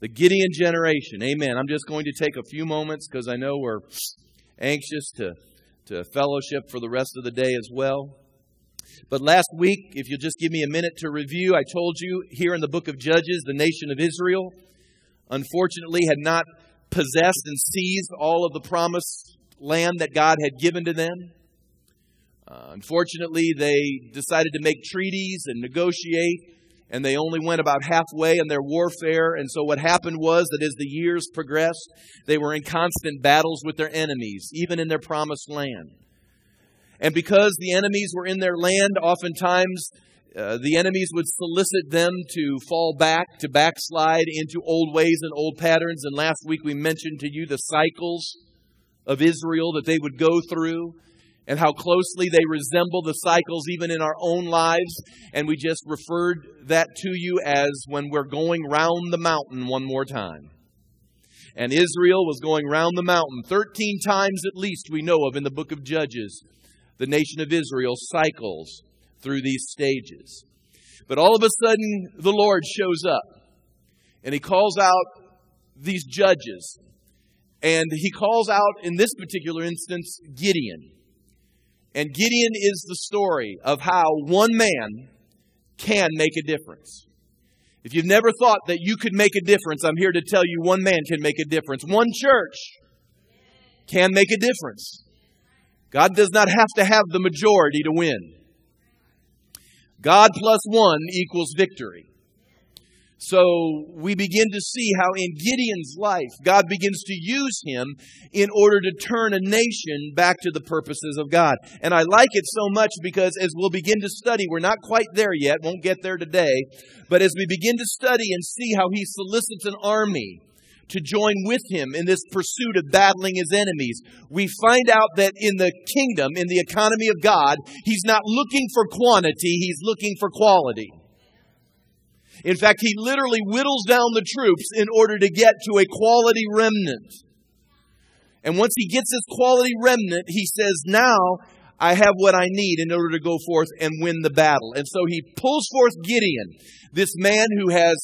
The Gideon generation. Amen. I'm just going to take a few moments because I know we're anxious to, to fellowship for the rest of the day as well. But last week, if you'll just give me a minute to review, I told you here in the book of Judges, the nation of Israel unfortunately had not possessed and seized all of the promised land that God had given to them. Uh, unfortunately, they decided to make treaties and negotiate, and they only went about halfway in their warfare. And so, what happened was that as the years progressed, they were in constant battles with their enemies, even in their promised land. And because the enemies were in their land, oftentimes uh, the enemies would solicit them to fall back, to backslide into old ways and old patterns. And last week we mentioned to you the cycles of Israel that they would go through and how closely they resemble the cycles even in our own lives. And we just referred that to you as when we're going round the mountain one more time. And Israel was going round the mountain 13 times at least, we know of in the book of Judges. The nation of Israel cycles through these stages. But all of a sudden, the Lord shows up and he calls out these judges. And he calls out, in this particular instance, Gideon. And Gideon is the story of how one man can make a difference. If you've never thought that you could make a difference, I'm here to tell you one man can make a difference. One church can make a difference. God does not have to have the majority to win. God plus one equals victory. So we begin to see how in Gideon's life, God begins to use him in order to turn a nation back to the purposes of God. And I like it so much because as we'll begin to study, we're not quite there yet, won't get there today, but as we begin to study and see how he solicits an army to join with him in this pursuit of battling his enemies, we find out that in the kingdom, in the economy of God, he's not looking for quantity, he's looking for quality. In fact, he literally whittles down the troops in order to get to a quality remnant. And once he gets his quality remnant, he says, Now I have what I need in order to go forth and win the battle. And so he pulls forth Gideon, this man who has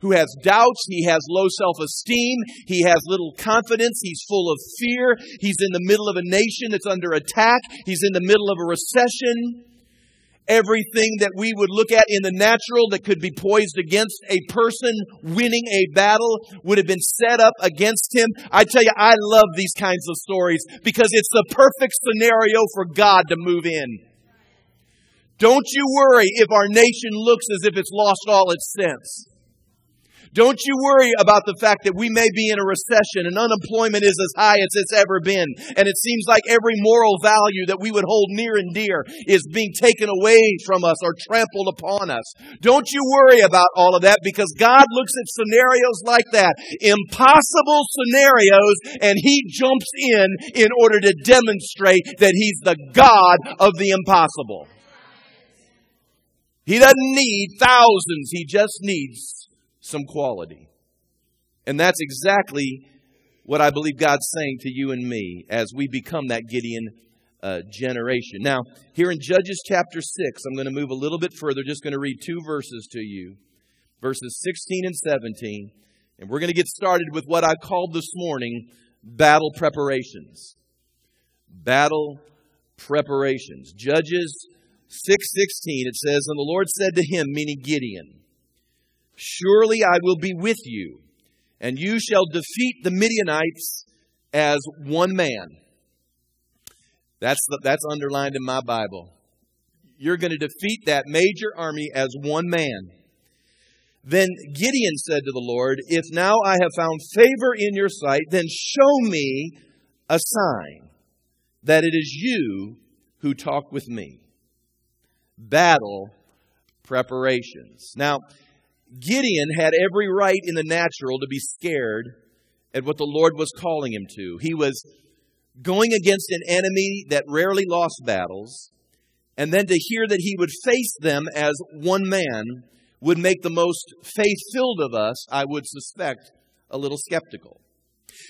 who has doubts, he has low self esteem, he has little confidence, he's full of fear, he's in the middle of a nation that's under attack, he's in the middle of a recession. Everything that we would look at in the natural that could be poised against a person winning a battle would have been set up against him. I tell you, I love these kinds of stories because it's the perfect scenario for God to move in. Don't you worry if our nation looks as if it's lost all its sense. Don't you worry about the fact that we may be in a recession and unemployment is as high as it's ever been. And it seems like every moral value that we would hold near and dear is being taken away from us or trampled upon us. Don't you worry about all of that because God looks at scenarios like that, impossible scenarios, and He jumps in in order to demonstrate that He's the God of the impossible. He doesn't need thousands, He just needs some quality. And that's exactly what I believe God's saying to you and me as we become that Gideon uh, generation. Now, here in Judges chapter 6, I'm going to move a little bit further, just going to read two verses to you verses 16 and 17. And we're going to get started with what I called this morning battle preparations. Battle preparations. Judges 6:16 it says and the Lord said to him meaning Gideon Surely I will be with you, and you shall defeat the Midianites as one man. That's, that's underlined in my Bible. You're going to defeat that major army as one man. Then Gideon said to the Lord, If now I have found favor in your sight, then show me a sign that it is you who talk with me. Battle preparations. Now, Gideon had every right in the natural to be scared at what the Lord was calling him to. He was going against an enemy that rarely lost battles, and then to hear that he would face them as one man would make the most faith filled of us, I would suspect, a little skeptical.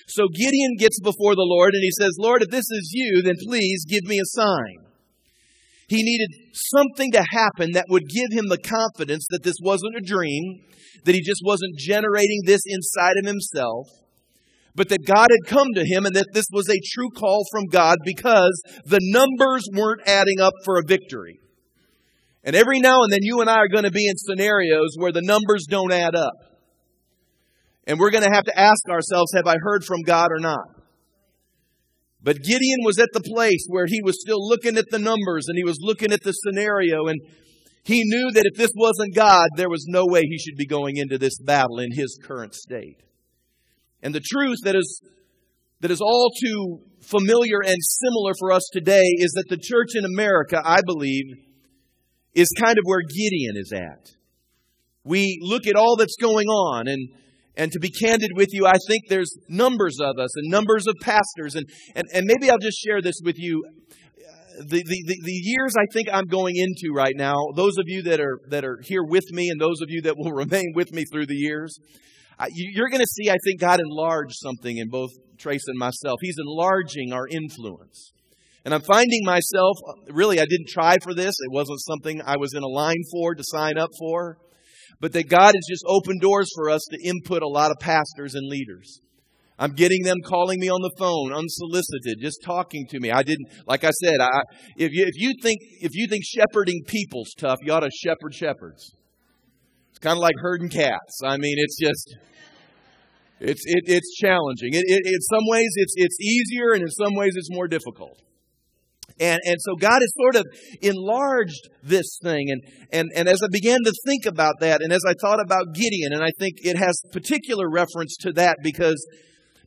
So Gideon gets before the Lord and he says, Lord, if this is you, then please give me a sign. He needed something to happen that would give him the confidence that this wasn't a dream, that he just wasn't generating this inside of himself, but that God had come to him and that this was a true call from God because the numbers weren't adding up for a victory. And every now and then you and I are going to be in scenarios where the numbers don't add up. And we're going to have to ask ourselves, have I heard from God or not? But Gideon was at the place where he was still looking at the numbers and he was looking at the scenario and he knew that if this wasn't God, there was no way he should be going into this battle in his current state. And the truth that is, that is all too familiar and similar for us today is that the church in America, I believe, is kind of where Gideon is at. We look at all that's going on and and to be candid with you, I think there's numbers of us and numbers of pastors. And, and, and maybe I'll just share this with you. The, the, the, the years I think I'm going into right now, those of you that are, that are here with me and those of you that will remain with me through the years, you're going to see, I think, God enlarge something in both Trace and myself. He's enlarging our influence. And I'm finding myself, really, I didn't try for this. It wasn't something I was in a line for to sign up for but that God has just opened doors for us to input a lot of pastors and leaders. I'm getting them calling me on the phone, unsolicited, just talking to me. I didn't, like I said, I, if you if you think if you think shepherding people's tough, you ought to shepherd shepherds. It's kind of like herding cats. I mean, it's just it's it, it's challenging. It, it, in some ways, it's it's easier, and in some ways, it's more difficult. And, and so God has sort of enlarged this thing. And, and, and as I began to think about that, and as I thought about Gideon, and I think it has particular reference to that because,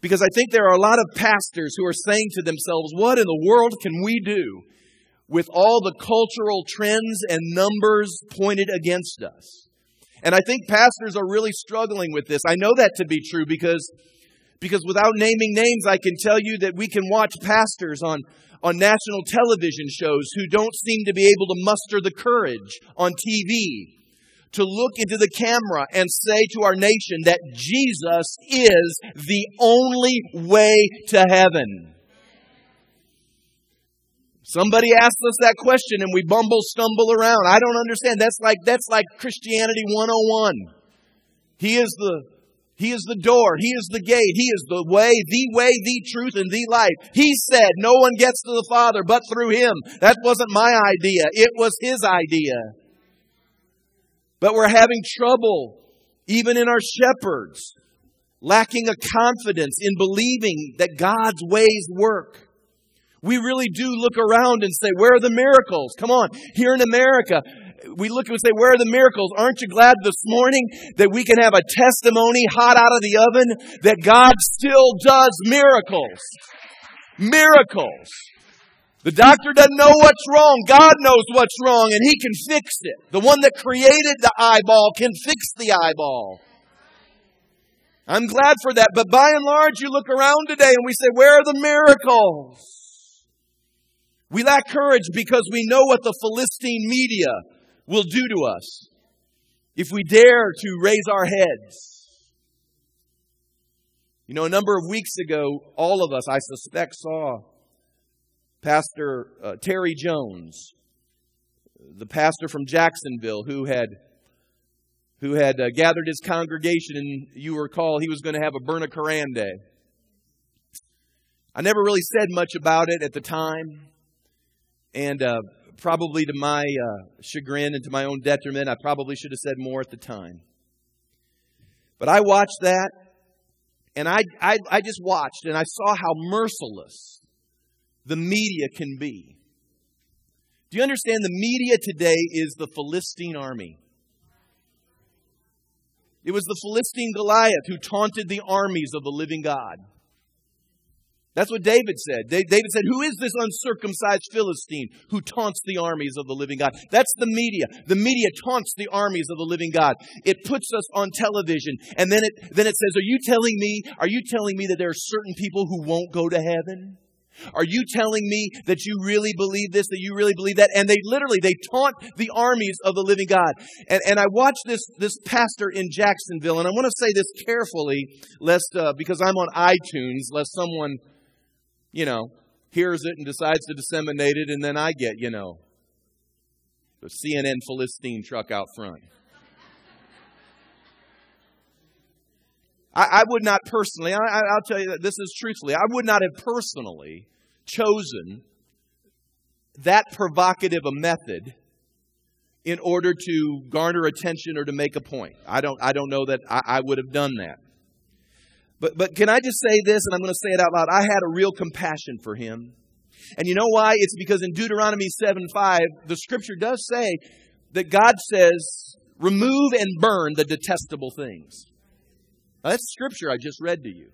because I think there are a lot of pastors who are saying to themselves, what in the world can we do with all the cultural trends and numbers pointed against us? And I think pastors are really struggling with this. I know that to be true because, because without naming names, I can tell you that we can watch pastors on on national television shows who don't seem to be able to muster the courage on TV to look into the camera and say to our nation that Jesus is the only way to heaven. Somebody asks us that question and we bumble stumble around. I don't understand. That's like that's like Christianity 101. He is the he is the door. He is the gate. He is the way, the way, the truth, and the life. He said, No one gets to the Father but through Him. That wasn't my idea. It was His idea. But we're having trouble, even in our shepherds, lacking a confidence in believing that God's ways work. We really do look around and say, Where are the miracles? Come on, here in America, we look and say, Where are the miracles? Aren't you glad this morning that we can have a testimony hot out of the oven that God still does miracles? Miracles. The doctor doesn't know what's wrong. God knows what's wrong and He can fix it. The one that created the eyeball can fix the eyeball. I'm glad for that. But by and large, you look around today and we say, Where are the miracles? We lack courage because we know what the Philistine media will do to us if we dare to raise our heads. You know, a number of weeks ago, all of us, I suspect, saw Pastor uh, Terry Jones, the pastor from Jacksonville, who had who had uh, gathered his congregation, and you recall he was going to have a Burn a Koran day. I never really said much about it at the time, and uh, probably to my uh, chagrin and to my own detriment, I probably should have said more at the time. But I watched that, and I, I, I just watched, and I saw how merciless the media can be. Do you understand? The media today is the Philistine army. It was the Philistine Goliath who taunted the armies of the living God. That's what David said. David said, Who is this uncircumcised Philistine who taunts the armies of the living God? That's the media. The media taunts the armies of the living God. It puts us on television. And then it, then it says, Are you telling me, are you telling me that there are certain people who won't go to heaven? Are you telling me that you really believe this, that you really believe that? And they literally, they taunt the armies of the living God. And, and I watched this, this pastor in Jacksonville, and I want to say this carefully, lest, uh, because I'm on iTunes, lest someone you know, hears it and decides to disseminate it, and then I get, you know, The CNN Philistine truck out front. I, I would not personally, I, I'll tell you that this is truthfully, I would not have personally chosen that provocative a method in order to garner attention or to make a point. I don't, I don't know that I, I would have done that. But, but can I just say this, and I'm going to say it out loud? I had a real compassion for him. And you know why? It's because in Deuteronomy 7 5, the scripture does say that God says, remove and burn the detestable things. Now, that's scripture I just read to you.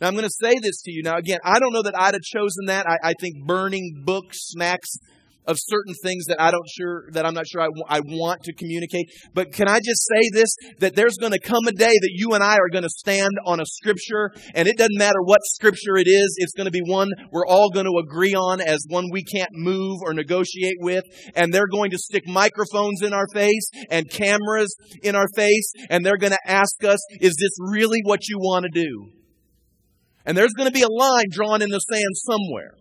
Now, I'm going to say this to you. Now, again, I don't know that I'd have chosen that. I, I think burning books, snacks, of certain things that I don't sure that I'm not sure I, w- I want to communicate. But can I just say this that there's going to come a day that you and I are going to stand on a scripture and it doesn't matter what scripture it is, it's going to be one we're all going to agree on as one we can't move or negotiate with and they're going to stick microphones in our face and cameras in our face and they're going to ask us, is this really what you want to do? And there's going to be a line drawn in the sand somewhere.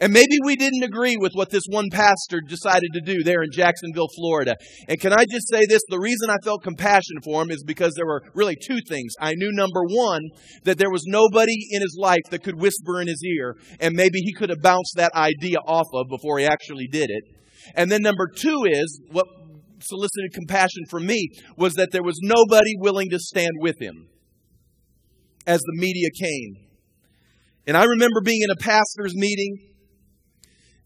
And maybe we didn't agree with what this one pastor decided to do there in Jacksonville, Florida. And can I just say this? The reason I felt compassion for him is because there were really two things. I knew number one, that there was nobody in his life that could whisper in his ear, and maybe he could have bounced that idea off of before he actually did it. And then number two is, what solicited compassion from me was that there was nobody willing to stand with him as the media came. And I remember being in a pastor's meeting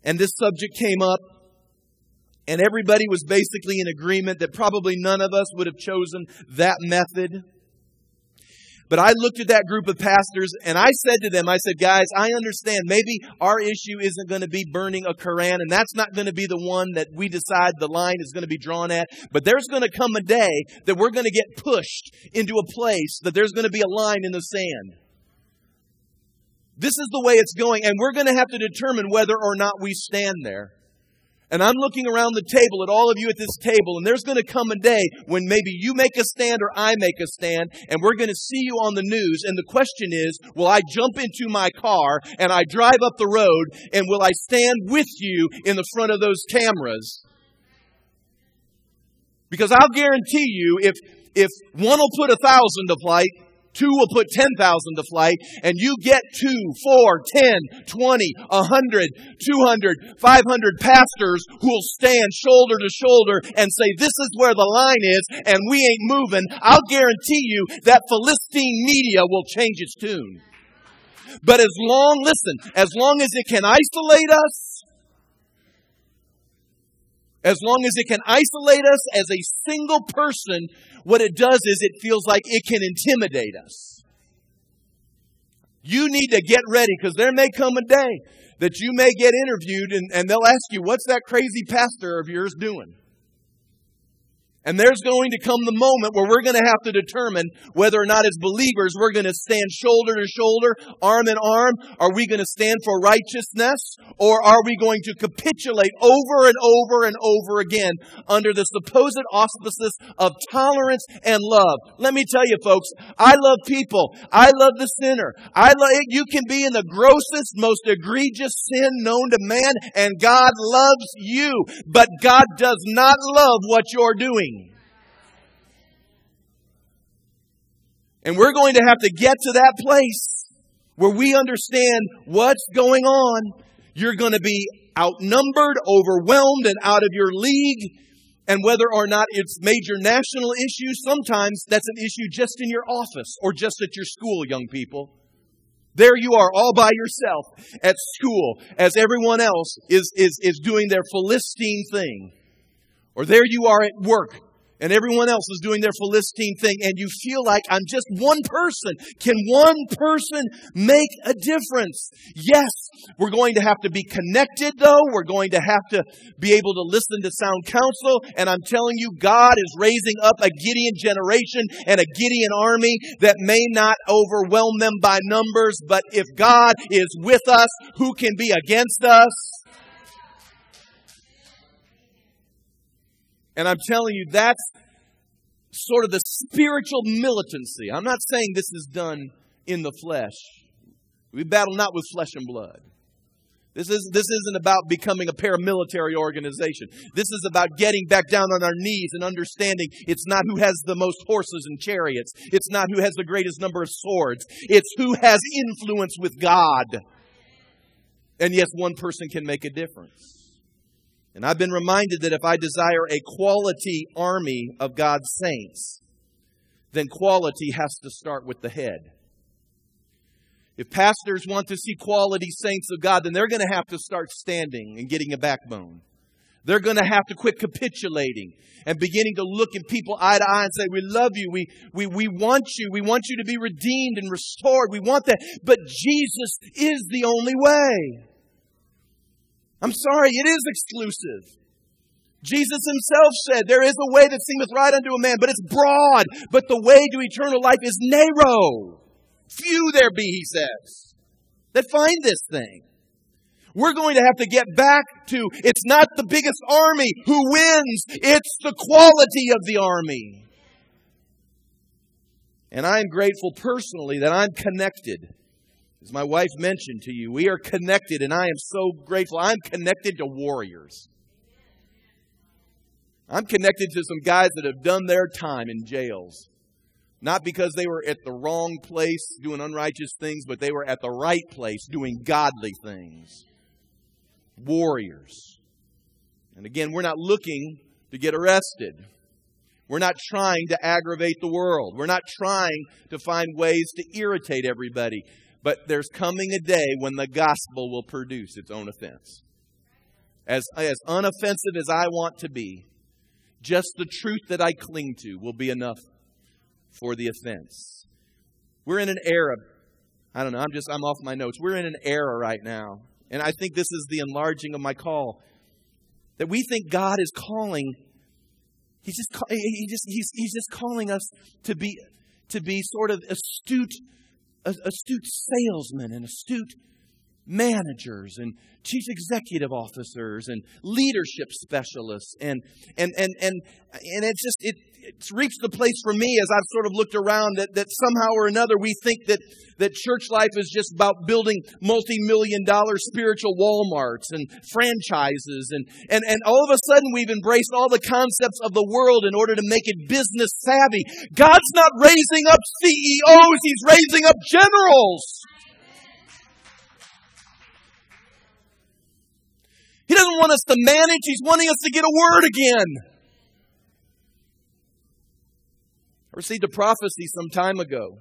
and this subject came up, and everybody was basically in agreement that probably none of us would have chosen that method. But I looked at that group of pastors and I said to them, I said, guys, I understand maybe our issue isn't going to be burning a Koran and that's not going to be the one that we decide the line is going to be drawn at. But there's going to come a day that we're going to get pushed into a place that there's going to be a line in the sand. This is the way it's going, and we're going to have to determine whether or not we stand there. And I'm looking around the table at all of you at this table, and there's going to come a day when maybe you make a stand or I make a stand, and we're going to see you on the news. And the question is, will I jump into my car and I drive up the road, and will I stand with you in the front of those cameras? Because I'll guarantee you, if if one will put a thousand to flight, Two will put 10,000 to flight, and you get two, four, 10, 20, 100, 200, 500 pastors who will stand shoulder to shoulder and say, This is where the line is, and we ain't moving. I'll guarantee you that Philistine media will change its tune. But as long, listen, as long as it can isolate us, as long as it can isolate us as a single person, what it does is it feels like it can intimidate us. You need to get ready because there may come a day that you may get interviewed and, and they'll ask you, What's that crazy pastor of yours doing? And there's going to come the moment where we're going to have to determine whether or not as believers we're going to stand shoulder to shoulder, arm in arm. Are we going to stand for righteousness? Or are we going to capitulate over and over and over again under the supposed auspices of tolerance and love? Let me tell you folks, I love people. I love the sinner. I love, you can be in the grossest, most egregious sin known to man and God loves you. But God does not love what you're doing. And we're going to have to get to that place where we understand what's going on. You're going to be outnumbered, overwhelmed, and out of your league. And whether or not it's major national issues, sometimes that's an issue just in your office or just at your school, young people. There you are all by yourself at school as everyone else is, is, is doing their Philistine thing. Or there you are at work and everyone else is doing their Philistine thing, and you feel like I'm just one person. Can one person make a difference? Yes, we're going to have to be connected, though. We're going to have to be able to listen to sound counsel, and I'm telling you, God is raising up a Gideon generation and a Gideon army that may not overwhelm them by numbers, but if God is with us, who can be against us? And I'm telling you, that's sort of the spiritual militancy. I'm not saying this is done in the flesh. We battle not with flesh and blood. This, is, this isn't about becoming a paramilitary organization. This is about getting back down on our knees and understanding it's not who has the most horses and chariots. It's not who has the greatest number of swords. It's who has influence with God. And yes, one person can make a difference. And I've been reminded that if I desire a quality army of God's saints, then quality has to start with the head. If pastors want to see quality saints of God, then they're going to have to start standing and getting a backbone. They're going to have to quit capitulating and beginning to look in people eye to eye and say, We love you. We, we, we want you. We want you to be redeemed and restored. We want that. But Jesus is the only way. I'm sorry, it is exclusive. Jesus himself said, There is a way that seemeth right unto a man, but it's broad. But the way to eternal life is narrow. Few there be, he says, that find this thing. We're going to have to get back to it's not the biggest army who wins, it's the quality of the army. And I'm grateful personally that I'm connected. As my wife mentioned to you, we are connected, and I am so grateful. I'm connected to warriors. I'm connected to some guys that have done their time in jails. Not because they were at the wrong place doing unrighteous things, but they were at the right place doing godly things. Warriors. And again, we're not looking to get arrested. We're not trying to aggravate the world. We're not trying to find ways to irritate everybody. But there's coming a day when the gospel will produce its own offense. As, as unoffensive as I want to be, just the truth that I cling to will be enough for the offense. We're in an era, I don't know, I'm just, I'm off my notes. We're in an era right now, and I think this is the enlarging of my call, that we think God is calling, he's just, he just, he's, he's just calling us to be, to be sort of astute, astute salesman, and astute managers and chief executive officers and leadership specialists and and and and and it's just it it's reached the place for me as I've sort of looked around that, that somehow or another we think that, that church life is just about building multi-million dollar spiritual Walmarts and franchises and, and, and all of a sudden we've embraced all the concepts of the world in order to make it business savvy. God's not raising up CEOs, He's raising up generals. He doesn't want us to manage, He's wanting us to get a word again. I received a prophecy some time ago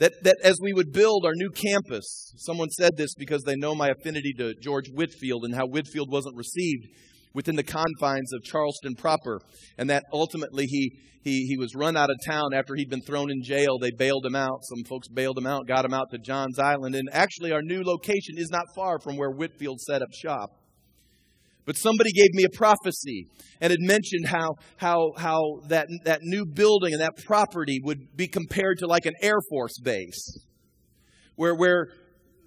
that, that as we would build our new campus, someone said this because they know my affinity to George Whitefield and how Whitefield wasn't received within the confines of Charleston proper, and that ultimately he, he, he was run out of town after he'd been thrown in jail. They bailed him out. Some folks bailed him out, got him out to Johns Island. And actually, our new location is not far from where Whitefield set up shop. But somebody gave me a prophecy and had mentioned how, how, how that, that new building and that property would be compared to like an Air Force base, where, where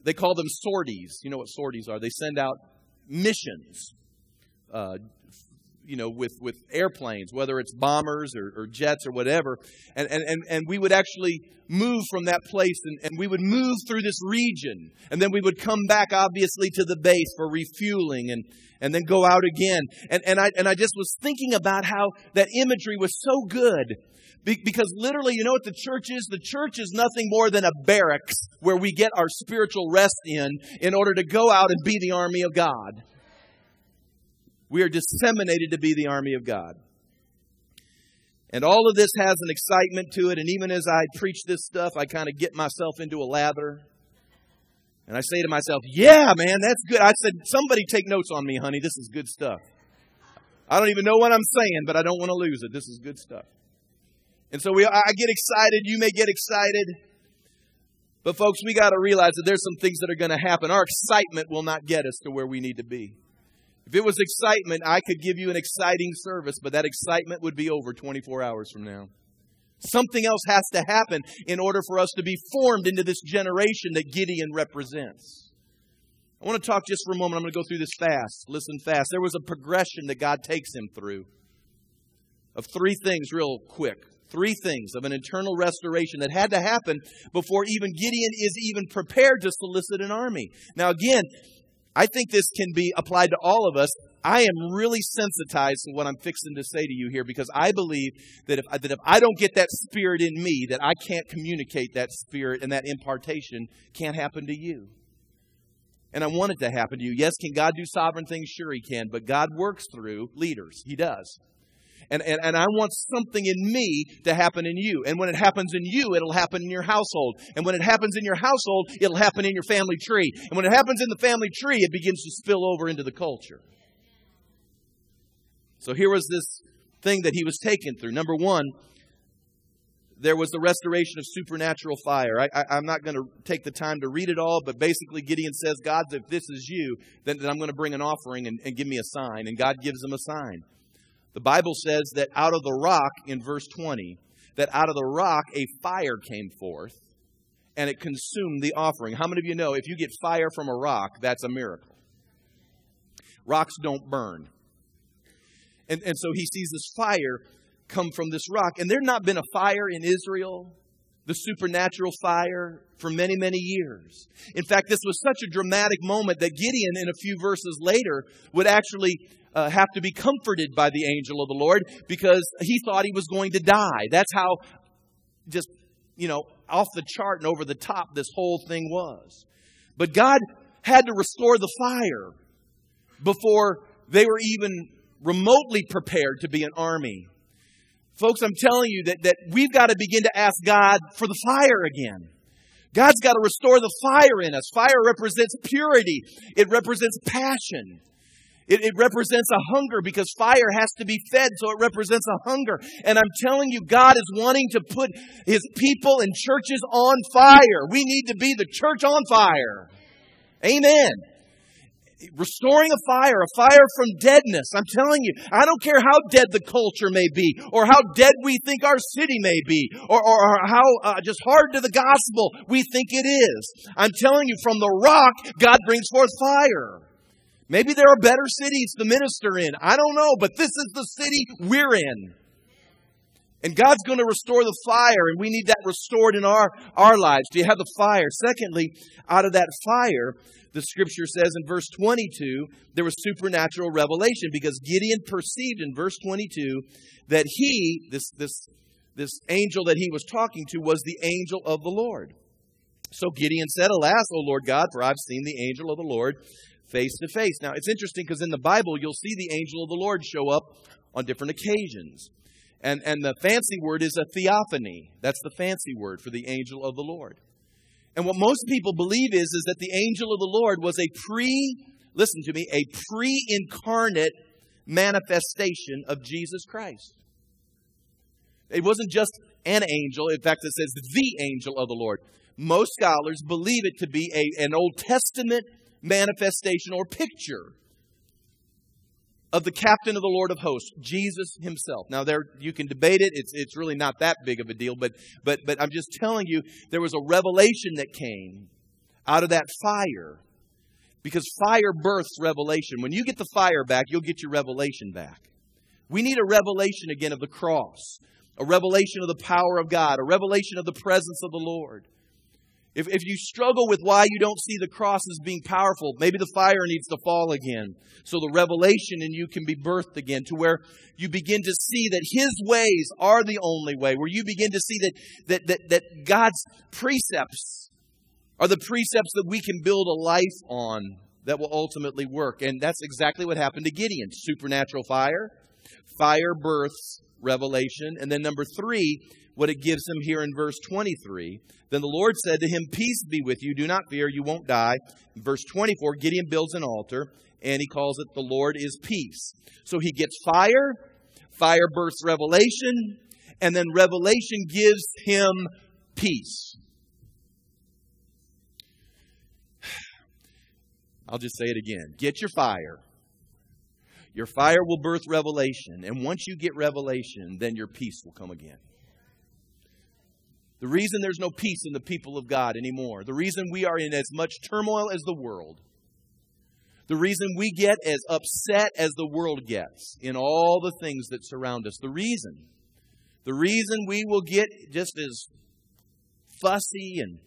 they call them sorties. You know what sorties are? They send out missions uh, you know, with, with airplanes, whether it's bombers or, or jets or whatever. And, and, and, we would actually move from that place and, and we would move through this region. And then we would come back, obviously, to the base for refueling and, and then go out again. And, and, I, and I just was thinking about how that imagery was so good. because literally, you know what the church is? The church is nothing more than a barracks where we get our spiritual rest in in order to go out and be the army of God. We are disseminated to be the army of God. And all of this has an excitement to it. And even as I preach this stuff, I kind of get myself into a lather. And I say to myself, yeah, man, that's good. I said, somebody take notes on me, honey. This is good stuff. I don't even know what I'm saying, but I don't want to lose it. This is good stuff. And so we, I get excited. You may get excited. But folks, we got to realize that there's some things that are going to happen. Our excitement will not get us to where we need to be. If it was excitement, I could give you an exciting service, but that excitement would be over 24 hours from now. Something else has to happen in order for us to be formed into this generation that Gideon represents. I want to talk just for a moment. I'm going to go through this fast. Listen fast. There was a progression that God takes him through of three things, real quick. Three things of an internal restoration that had to happen before even Gideon is even prepared to solicit an army. Now, again, I think this can be applied to all of us. I am really sensitized to what I'm fixing to say to you here because I believe that if, that if I don't get that spirit in me, that I can't communicate that spirit and that impartation can't happen to you. And I want it to happen to you. Yes, can God do sovereign things? Sure, He can. But God works through leaders. He does. And, and, and I want something in me to happen in you. And when it happens in you, it'll happen in your household. And when it happens in your household, it'll happen in your family tree. And when it happens in the family tree, it begins to spill over into the culture. So here was this thing that he was taken through. Number one, there was the restoration of supernatural fire. I, am not going to take the time to read it all, but basically Gideon says, God, if this is you, then, then I'm going to bring an offering and, and give me a sign. And God gives him a sign. The Bible says that out of the rock, in verse 20, that out of the rock a fire came forth and it consumed the offering. How many of you know if you get fire from a rock, that's a miracle? Rocks don't burn. And, and so he sees this fire come from this rock. And there had not been a fire in Israel, the supernatural fire, for many, many years. In fact, this was such a dramatic moment that Gideon, in a few verses later, would actually uh, have to be comforted by the angel of the Lord because he thought he was going to die. That's how just, you know, off the chart and over the top this whole thing was. But God had to restore the fire before they were even remotely prepared to be an army. Folks, I'm telling you that, that we've got to begin to ask God for the fire again. God's got to restore the fire in us. Fire represents purity, it represents passion. It, it, represents a hunger because fire has to be fed, so it represents a hunger. And I'm telling you, God is wanting to put His people and churches on fire. We need to be the church on fire. Amen. Restoring a fire, a fire from deadness. I'm telling you, I don't care how dead the culture may be, or how dead we think our city may be, or, or, or how uh, just hard to the gospel we think it is. I'm telling you, from the rock, God brings forth fire. Maybe there are better cities to minister in. I don't know, but this is the city we're in. And God's going to restore the fire, and we need that restored in our, our lives. Do you have the fire? Secondly, out of that fire, the scripture says in verse 22, there was supernatural revelation because Gideon perceived in verse 22 that he, this, this, this angel that he was talking to, was the angel of the Lord. So Gideon said, Alas, O Lord God, for I've seen the angel of the Lord face to face. Now, it's interesting because in the Bible, you'll see the angel of the Lord show up on different occasions. And, and the fancy word is a theophany. That's the fancy word for the angel of the Lord. And what most people believe is, is that the angel of the Lord was a pre, listen to me, a pre incarnate manifestation of Jesus Christ. It wasn't just an angel. In fact, it says the angel of the Lord. Most scholars believe it to be a, an Old Testament manifestation or picture of the captain of the Lord of hosts, Jesus himself. Now there you can debate it. It's it's really not that big of a deal, but but but I'm just telling you there was a revelation that came out of that fire. Because fire births revelation. When you get the fire back, you'll get your revelation back. We need a revelation again of the cross, a revelation of the power of God, a revelation of the presence of the Lord. If, if you struggle with why you don't see the cross as being powerful, maybe the fire needs to fall again. So the revelation in you can be birthed again to where you begin to see that His ways are the only way, where you begin to see that, that, that, that God's precepts are the precepts that we can build a life on that will ultimately work. And that's exactly what happened to Gideon supernatural fire, fire births revelation. And then number three, what it gives him here in verse 23. Then the Lord said to him, Peace be with you. Do not fear. You won't die. In verse 24, Gideon builds an altar and he calls it the Lord is peace. So he gets fire, fire births revelation, and then revelation gives him peace. I'll just say it again. Get your fire. Your fire will birth revelation. And once you get revelation, then your peace will come again. The reason there's no peace in the people of God anymore, the reason we are in as much turmoil as the world, the reason we get as upset as the world gets in all the things that surround us, the reason, The reason we will get just as fussy and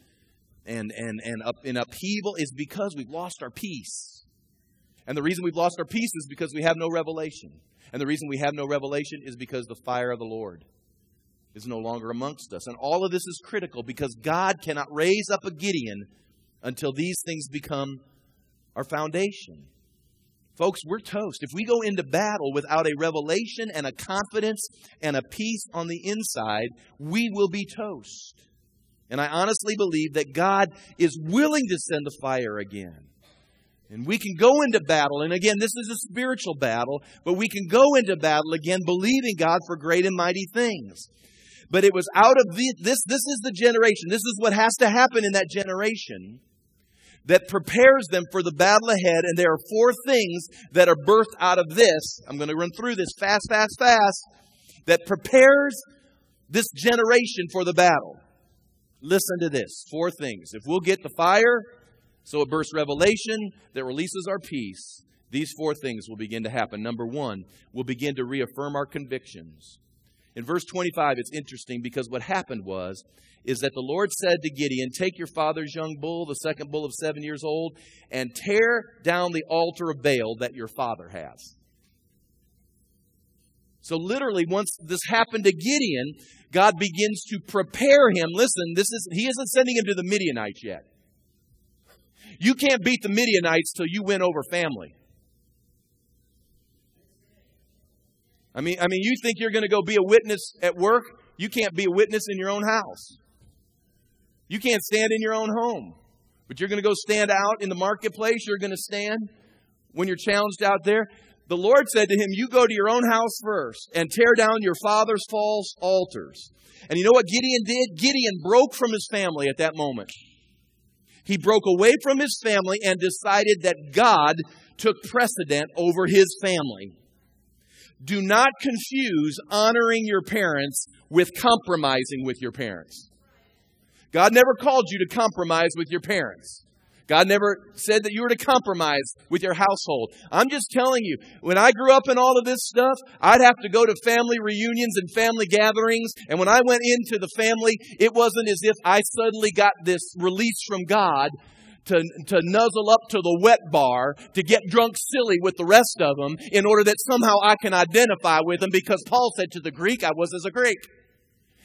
and and and up in upheaval is because we've lost our peace. And the reason we've lost our peace is because we have no revelation. And the reason we have no revelation is because the fire of the Lord is no longer amongst us. And all of this is critical because God cannot raise up a Gideon until these things become our foundation. Folks, we're toast. If we go into battle without a revelation and a confidence and a peace on the inside, we will be toast. And I honestly believe that God is willing to send the fire again. And we can go into battle, and again, this is a spiritual battle, but we can go into battle again believing God for great and mighty things. But it was out of the, this, this is the generation, this is what has to happen in that generation that prepares them for the battle ahead. And there are four things that are birthed out of this. I'm going to run through this fast, fast, fast, that prepares this generation for the battle. Listen to this four things. If we'll get the fire, so it bursts revelation that releases our peace, these four things will begin to happen. Number one, we'll begin to reaffirm our convictions. In verse 25, it's interesting because what happened was is that the Lord said to Gideon, Take your father's young bull, the second bull of seven years old, and tear down the altar of Baal that your father has. So, literally, once this happened to Gideon, God begins to prepare him. Listen, this is he isn't sending him to the Midianites yet. You can't beat the Midianites till you win over family. I mean, I mean, you think you're going to go be a witness at work? You can't be a witness in your own house. You can't stand in your own home. But you're going to go stand out in the marketplace. You're going to stand when you're challenged out there. The Lord said to him, You go to your own house first and tear down your father's false altars. And you know what Gideon did? Gideon broke from his family at that moment. He broke away from his family and decided that God took precedent over his family. Do not confuse honoring your parents with compromising with your parents. God never called you to compromise with your parents. God never said that you were to compromise with your household. I'm just telling you, when I grew up in all of this stuff, I'd have to go to family reunions and family gatherings. And when I went into the family, it wasn't as if I suddenly got this release from God to, to nuzzle up to the wet bar, to get drunk silly with the rest of them in order that somehow I can identify with them because Paul said to the Greek, I was as a Greek.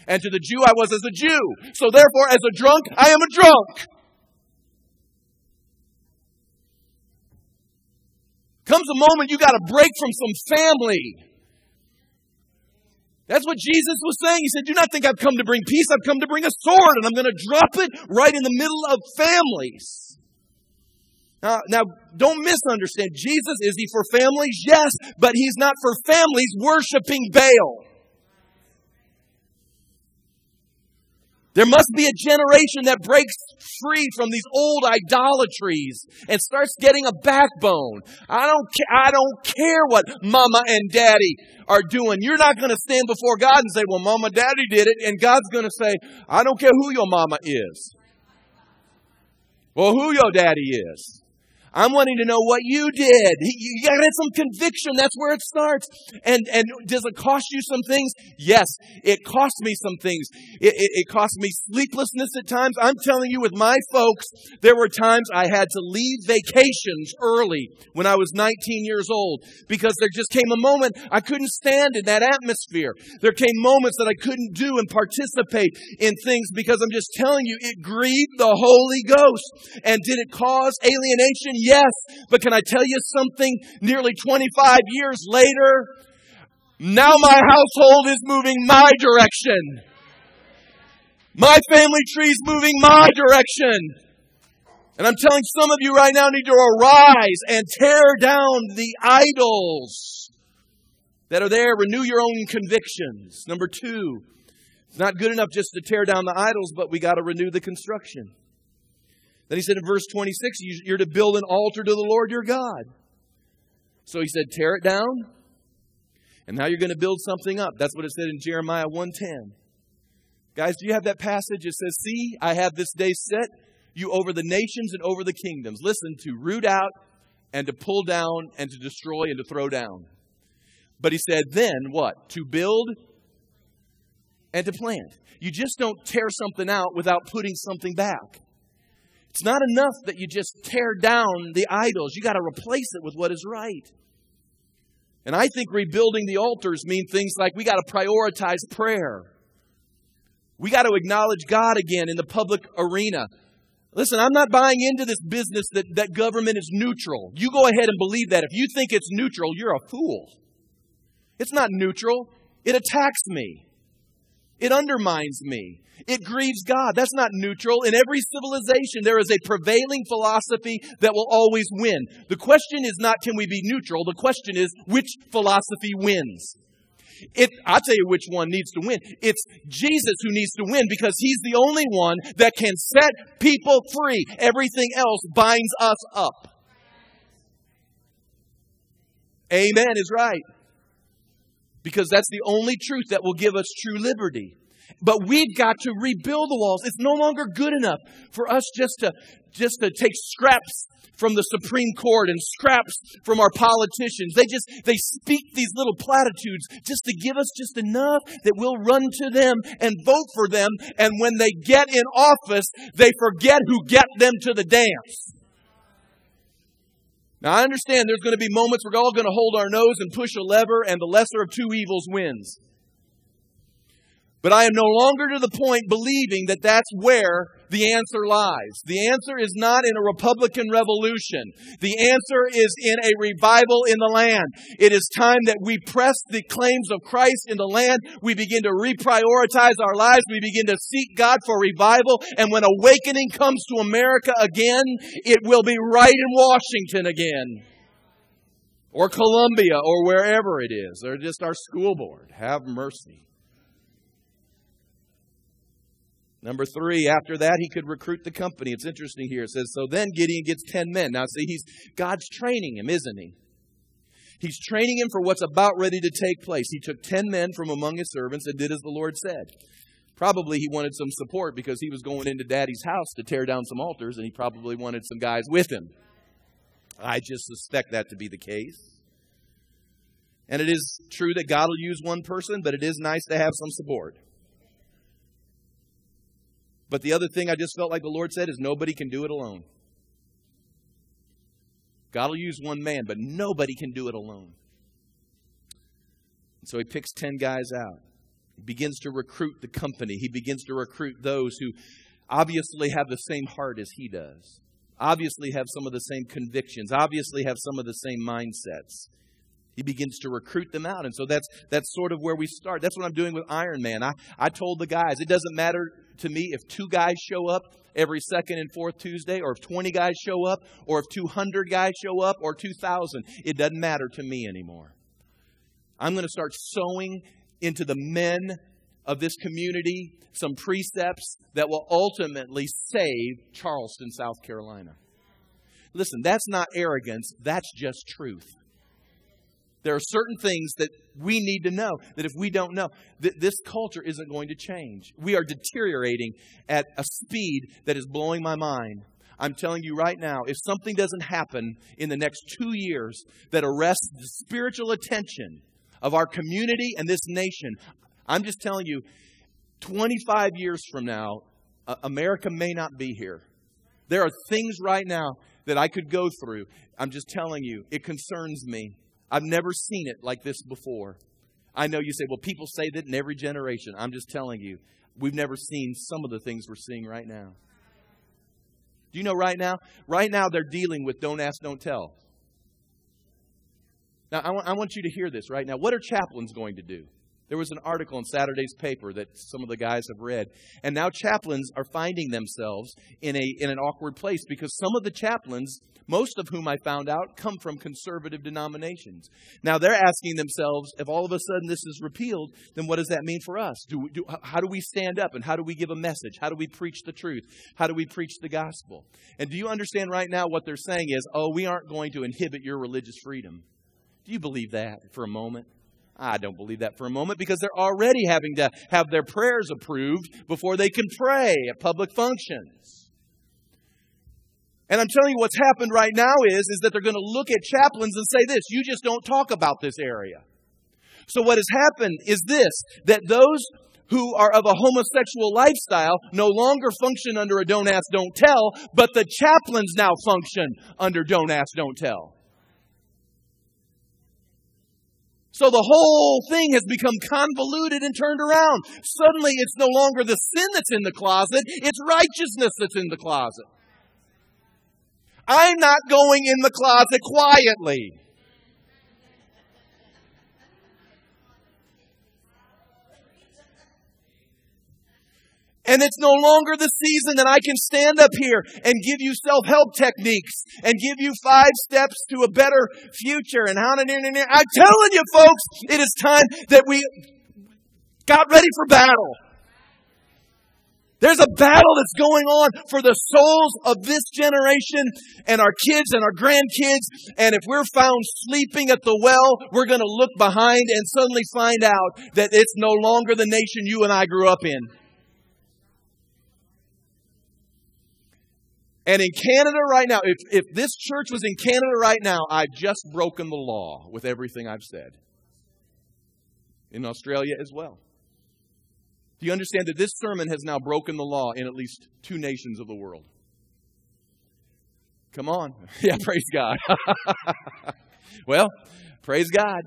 And to the Jew, I was as a Jew. So therefore, as a drunk, I am a drunk. Comes a moment you got to break from some family. That's what Jesus was saying. He said, Do not think I've come to bring peace. I've come to bring a sword, and I'm going to drop it right in the middle of families. Now, now, don't misunderstand. Jesus, is he for families? Yes, but he's not for families worshiping Baal. There must be a generation that breaks free from these old idolatries and starts getting a backbone. I don't, ca- I don't care what mama and daddy are doing. You're not going to stand before God and say, well, mama, daddy did it. And God's going to say, I don't care who your mama is. Well, who your daddy is. I'm wanting to know what you did. You got to get some conviction. That's where it starts. And, and does it cost you some things? Yes, it cost me some things. It, it, it cost me sleeplessness at times. I'm telling you, with my folks, there were times I had to leave vacations early when I was 19 years old because there just came a moment I couldn't stand in that atmosphere. There came moments that I couldn't do and participate in things because I'm just telling you, it grieved the Holy Ghost. And did it cause alienation? Yes. But can I tell you something? Nearly 25 years later, now my household is moving my direction. My family tree is moving my direction. And I'm telling some of you right now need to arise and tear down the idols that are there. Renew your own convictions. Number two, it's not good enough just to tear down the idols, but we got to renew the construction. Then he said in verse 26, you're to build an altar to the Lord your God. So he said, tear it down, and now you're going to build something up. That's what it said in Jeremiah 110. Guys, do you have that passage? It says, See, I have this day set you over the nations and over the kingdoms. Listen, to root out and to pull down and to destroy and to throw down. But he said, Then what? To build and to plant. You just don't tear something out without putting something back. It's not enough that you just tear down the idols. You got to replace it with what is right. And I think rebuilding the altars mean things like we got to prioritize prayer. We got to acknowledge God again in the public arena. Listen, I'm not buying into this business that, that government is neutral. You go ahead and believe that. If you think it's neutral, you're a fool. It's not neutral, it attacks me, it undermines me. It grieves God. That's not neutral. In every civilization, there is a prevailing philosophy that will always win. The question is not can we be neutral? The question is which philosophy wins? It, I'll tell you which one needs to win. It's Jesus who needs to win because he's the only one that can set people free. Everything else binds us up. Amen is right. Because that's the only truth that will give us true liberty. But we've got to rebuild the walls. It's no longer good enough for us just to just to take scraps from the Supreme Court and scraps from our politicians. They just they speak these little platitudes just to give us just enough that we'll run to them and vote for them. And when they get in office, they forget who get them to the dance. Now I understand there's going to be moments we're all going to hold our nose and push a lever and the lesser of two evils wins. But I am no longer to the point believing that that's where the answer lies. The answer is not in a Republican revolution. The answer is in a revival in the land. It is time that we press the claims of Christ in the land. We begin to reprioritize our lives. We begin to seek God for revival. And when awakening comes to America again, it will be right in Washington again. Or Columbia or wherever it is. Or just our school board. Have mercy. Number three, after that, he could recruit the company. It's interesting here. It says, So then Gideon gets 10 men. Now, see, he's, God's training him, isn't he? He's training him for what's about ready to take place. He took 10 men from among his servants and did as the Lord said. Probably he wanted some support because he was going into daddy's house to tear down some altars, and he probably wanted some guys with him. I just suspect that to be the case. And it is true that God will use one person, but it is nice to have some support. But the other thing I just felt like the Lord said is nobody can do it alone. God will use one man, but nobody can do it alone. And so he picks 10 guys out. He begins to recruit the company. He begins to recruit those who obviously have the same heart as he does, obviously have some of the same convictions, obviously have some of the same mindsets. He begins to recruit them out. And so that's, that's sort of where we start. That's what I'm doing with Iron Man. I, I told the guys, it doesn't matter to me if two guys show up every second and fourth Tuesday, or if 20 guys show up, or if 200 guys show up, or 2,000. It doesn't matter to me anymore. I'm going to start sowing into the men of this community some precepts that will ultimately save Charleston, South Carolina. Listen, that's not arrogance, that's just truth. There are certain things that we need to know that if we don't know, that this culture isn't going to change. We are deteriorating at a speed that is blowing my mind. I'm telling you right now, if something doesn't happen in the next two years that arrests the spiritual attention of our community and this nation, I'm just telling you, 25 years from now, America may not be here. There are things right now that I could go through. I'm just telling you, it concerns me. I've never seen it like this before. I know you say, well, people say that in every generation. I'm just telling you, we've never seen some of the things we're seeing right now. Do you know right now? Right now, they're dealing with don't ask, don't tell. Now, I want, want you to hear this right now. What are chaplains going to do? There was an article in Saturday's paper that some of the guys have read. And now chaplains are finding themselves in, a, in an awkward place because some of the chaplains most of whom I found out come from conservative denominations. Now they're asking themselves, if all of a sudden this is repealed, then what does that mean for us? Do, do, how do we stand up and how do we give a message? How do we preach the truth? How do we preach the gospel? And do you understand right now what they're saying is, oh, we aren't going to inhibit your religious freedom. Do you believe that for a moment? I don't believe that for a moment because they're already having to have their prayers approved before they can pray at public functions. And I'm telling you what's happened right now is, is that they're going to look at chaplains and say this, you just don't talk about this area. So what has happened is this, that those who are of a homosexual lifestyle no longer function under a don't ask, don't tell, but the chaplains now function under don't ask, don't tell. So the whole thing has become convoluted and turned around. Suddenly it's no longer the sin that's in the closet, it's righteousness that's in the closet. I'm not going in the closet quietly. And it's no longer the season that I can stand up here and give you self help techniques and give you five steps to a better future and how to. I'm telling you, folks, it is time that we got ready for battle. There's a battle that's going on for the souls of this generation and our kids and our grandkids. And if we're found sleeping at the well, we're going to look behind and suddenly find out that it's no longer the nation you and I grew up in. And in Canada right now, if, if this church was in Canada right now, I've just broken the law with everything I've said. In Australia as well. Do you understand that this sermon has now broken the law in at least two nations of the world? Come on. Yeah, praise God. well, praise God.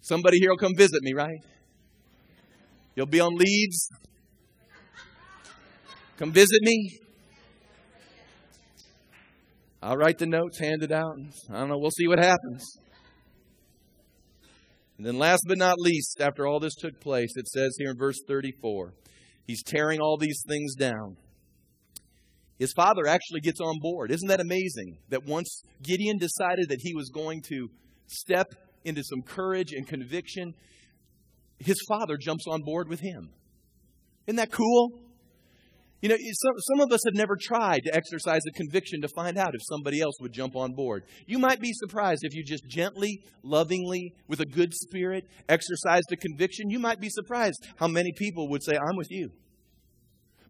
Somebody here will come visit me, right? You'll be on leads. Come visit me. I'll write the notes, hand it out. I don't know. We'll see what happens. And then, last but not least, after all this took place, it says here in verse 34 he's tearing all these things down. His father actually gets on board. Isn't that amazing? That once Gideon decided that he was going to step into some courage and conviction, his father jumps on board with him. Isn't that cool? You know, some, some of us have never tried to exercise a conviction to find out if somebody else would jump on board. You might be surprised if you just gently, lovingly, with a good spirit, exercised a conviction. You might be surprised how many people would say, I'm with you.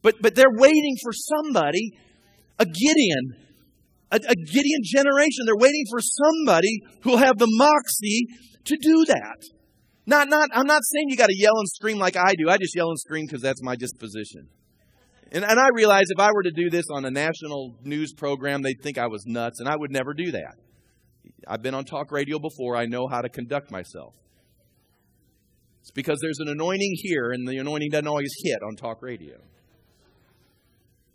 But, but they're waiting for somebody, a Gideon, a, a Gideon generation. They're waiting for somebody who'll have the moxie to do that. Not, not, I'm not saying you got to yell and scream like I do. I just yell and scream because that's my disposition. And, and I realize if I were to do this on a national news program, they'd think I was nuts, and I would never do that. I've been on talk radio before, I know how to conduct myself. It's because there's an anointing here, and the anointing doesn't always hit on talk radio.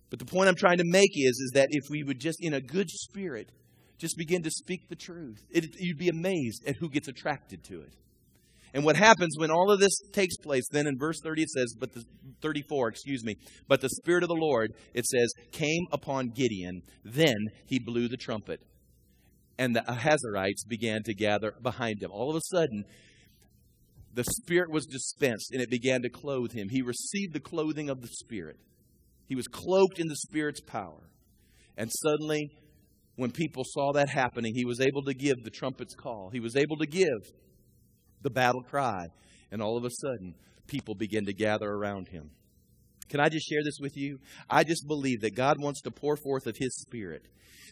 But the point I'm trying to make is, is that if we would just, in a good spirit, just begin to speak the truth, it, you'd be amazed at who gets attracted to it. And what happens when all of this takes place, then in verse 30 it says, but the 34, excuse me, but the Spirit of the Lord, it says, came upon Gideon. Then he blew the trumpet. And the Ahazites began to gather behind him. All of a sudden, the Spirit was dispensed and it began to clothe him. He received the clothing of the Spirit. He was cloaked in the Spirit's power. And suddenly, when people saw that happening, he was able to give the trumpet's call. He was able to give the battle cry. And all of a sudden, people begin to gather around him. Can I just share this with you? I just believe that God wants to pour forth of His Spirit,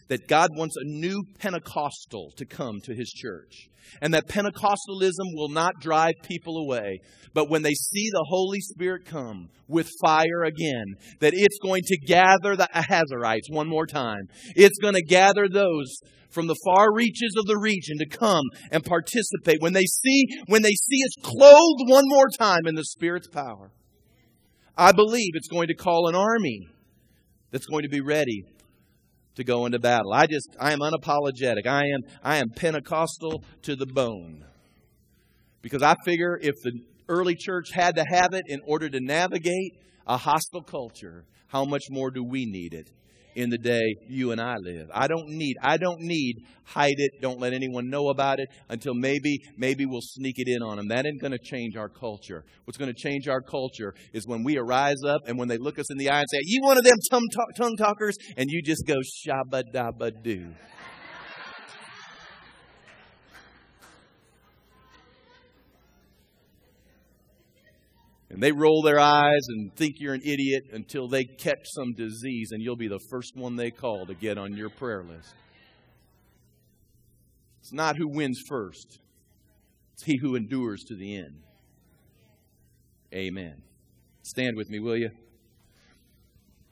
that God wants a new Pentecostal to come to His church, and that Pentecostalism will not drive people away, but when they see the Holy Spirit come with fire again, that it's going to gather the Ahazarites one more time. It's going to gather those from the far reaches of the region to come and participate when they see when they see us clothed one more time in the spirit's power i believe it's going to call an army that's going to be ready to go into battle. I just i am unapologetic. I am i am pentecostal to the bone. Because i figure if the early church had to have it in order to navigate a hostile culture how much more do we need it in the day you and I live. I don't need, I don't need hide it, don't let anyone know about it until maybe, maybe we'll sneak it in on them. That ain't going to change our culture. What's going to change our culture is when we arise up and when they look us in the eye and say, you one of them tongue talkers, and you just go shabba dabba doo. And they roll their eyes and think you're an idiot until they catch some disease, and you'll be the first one they call to get on your prayer list. It's not who wins first, it's he who endures to the end. Amen. Stand with me, will you?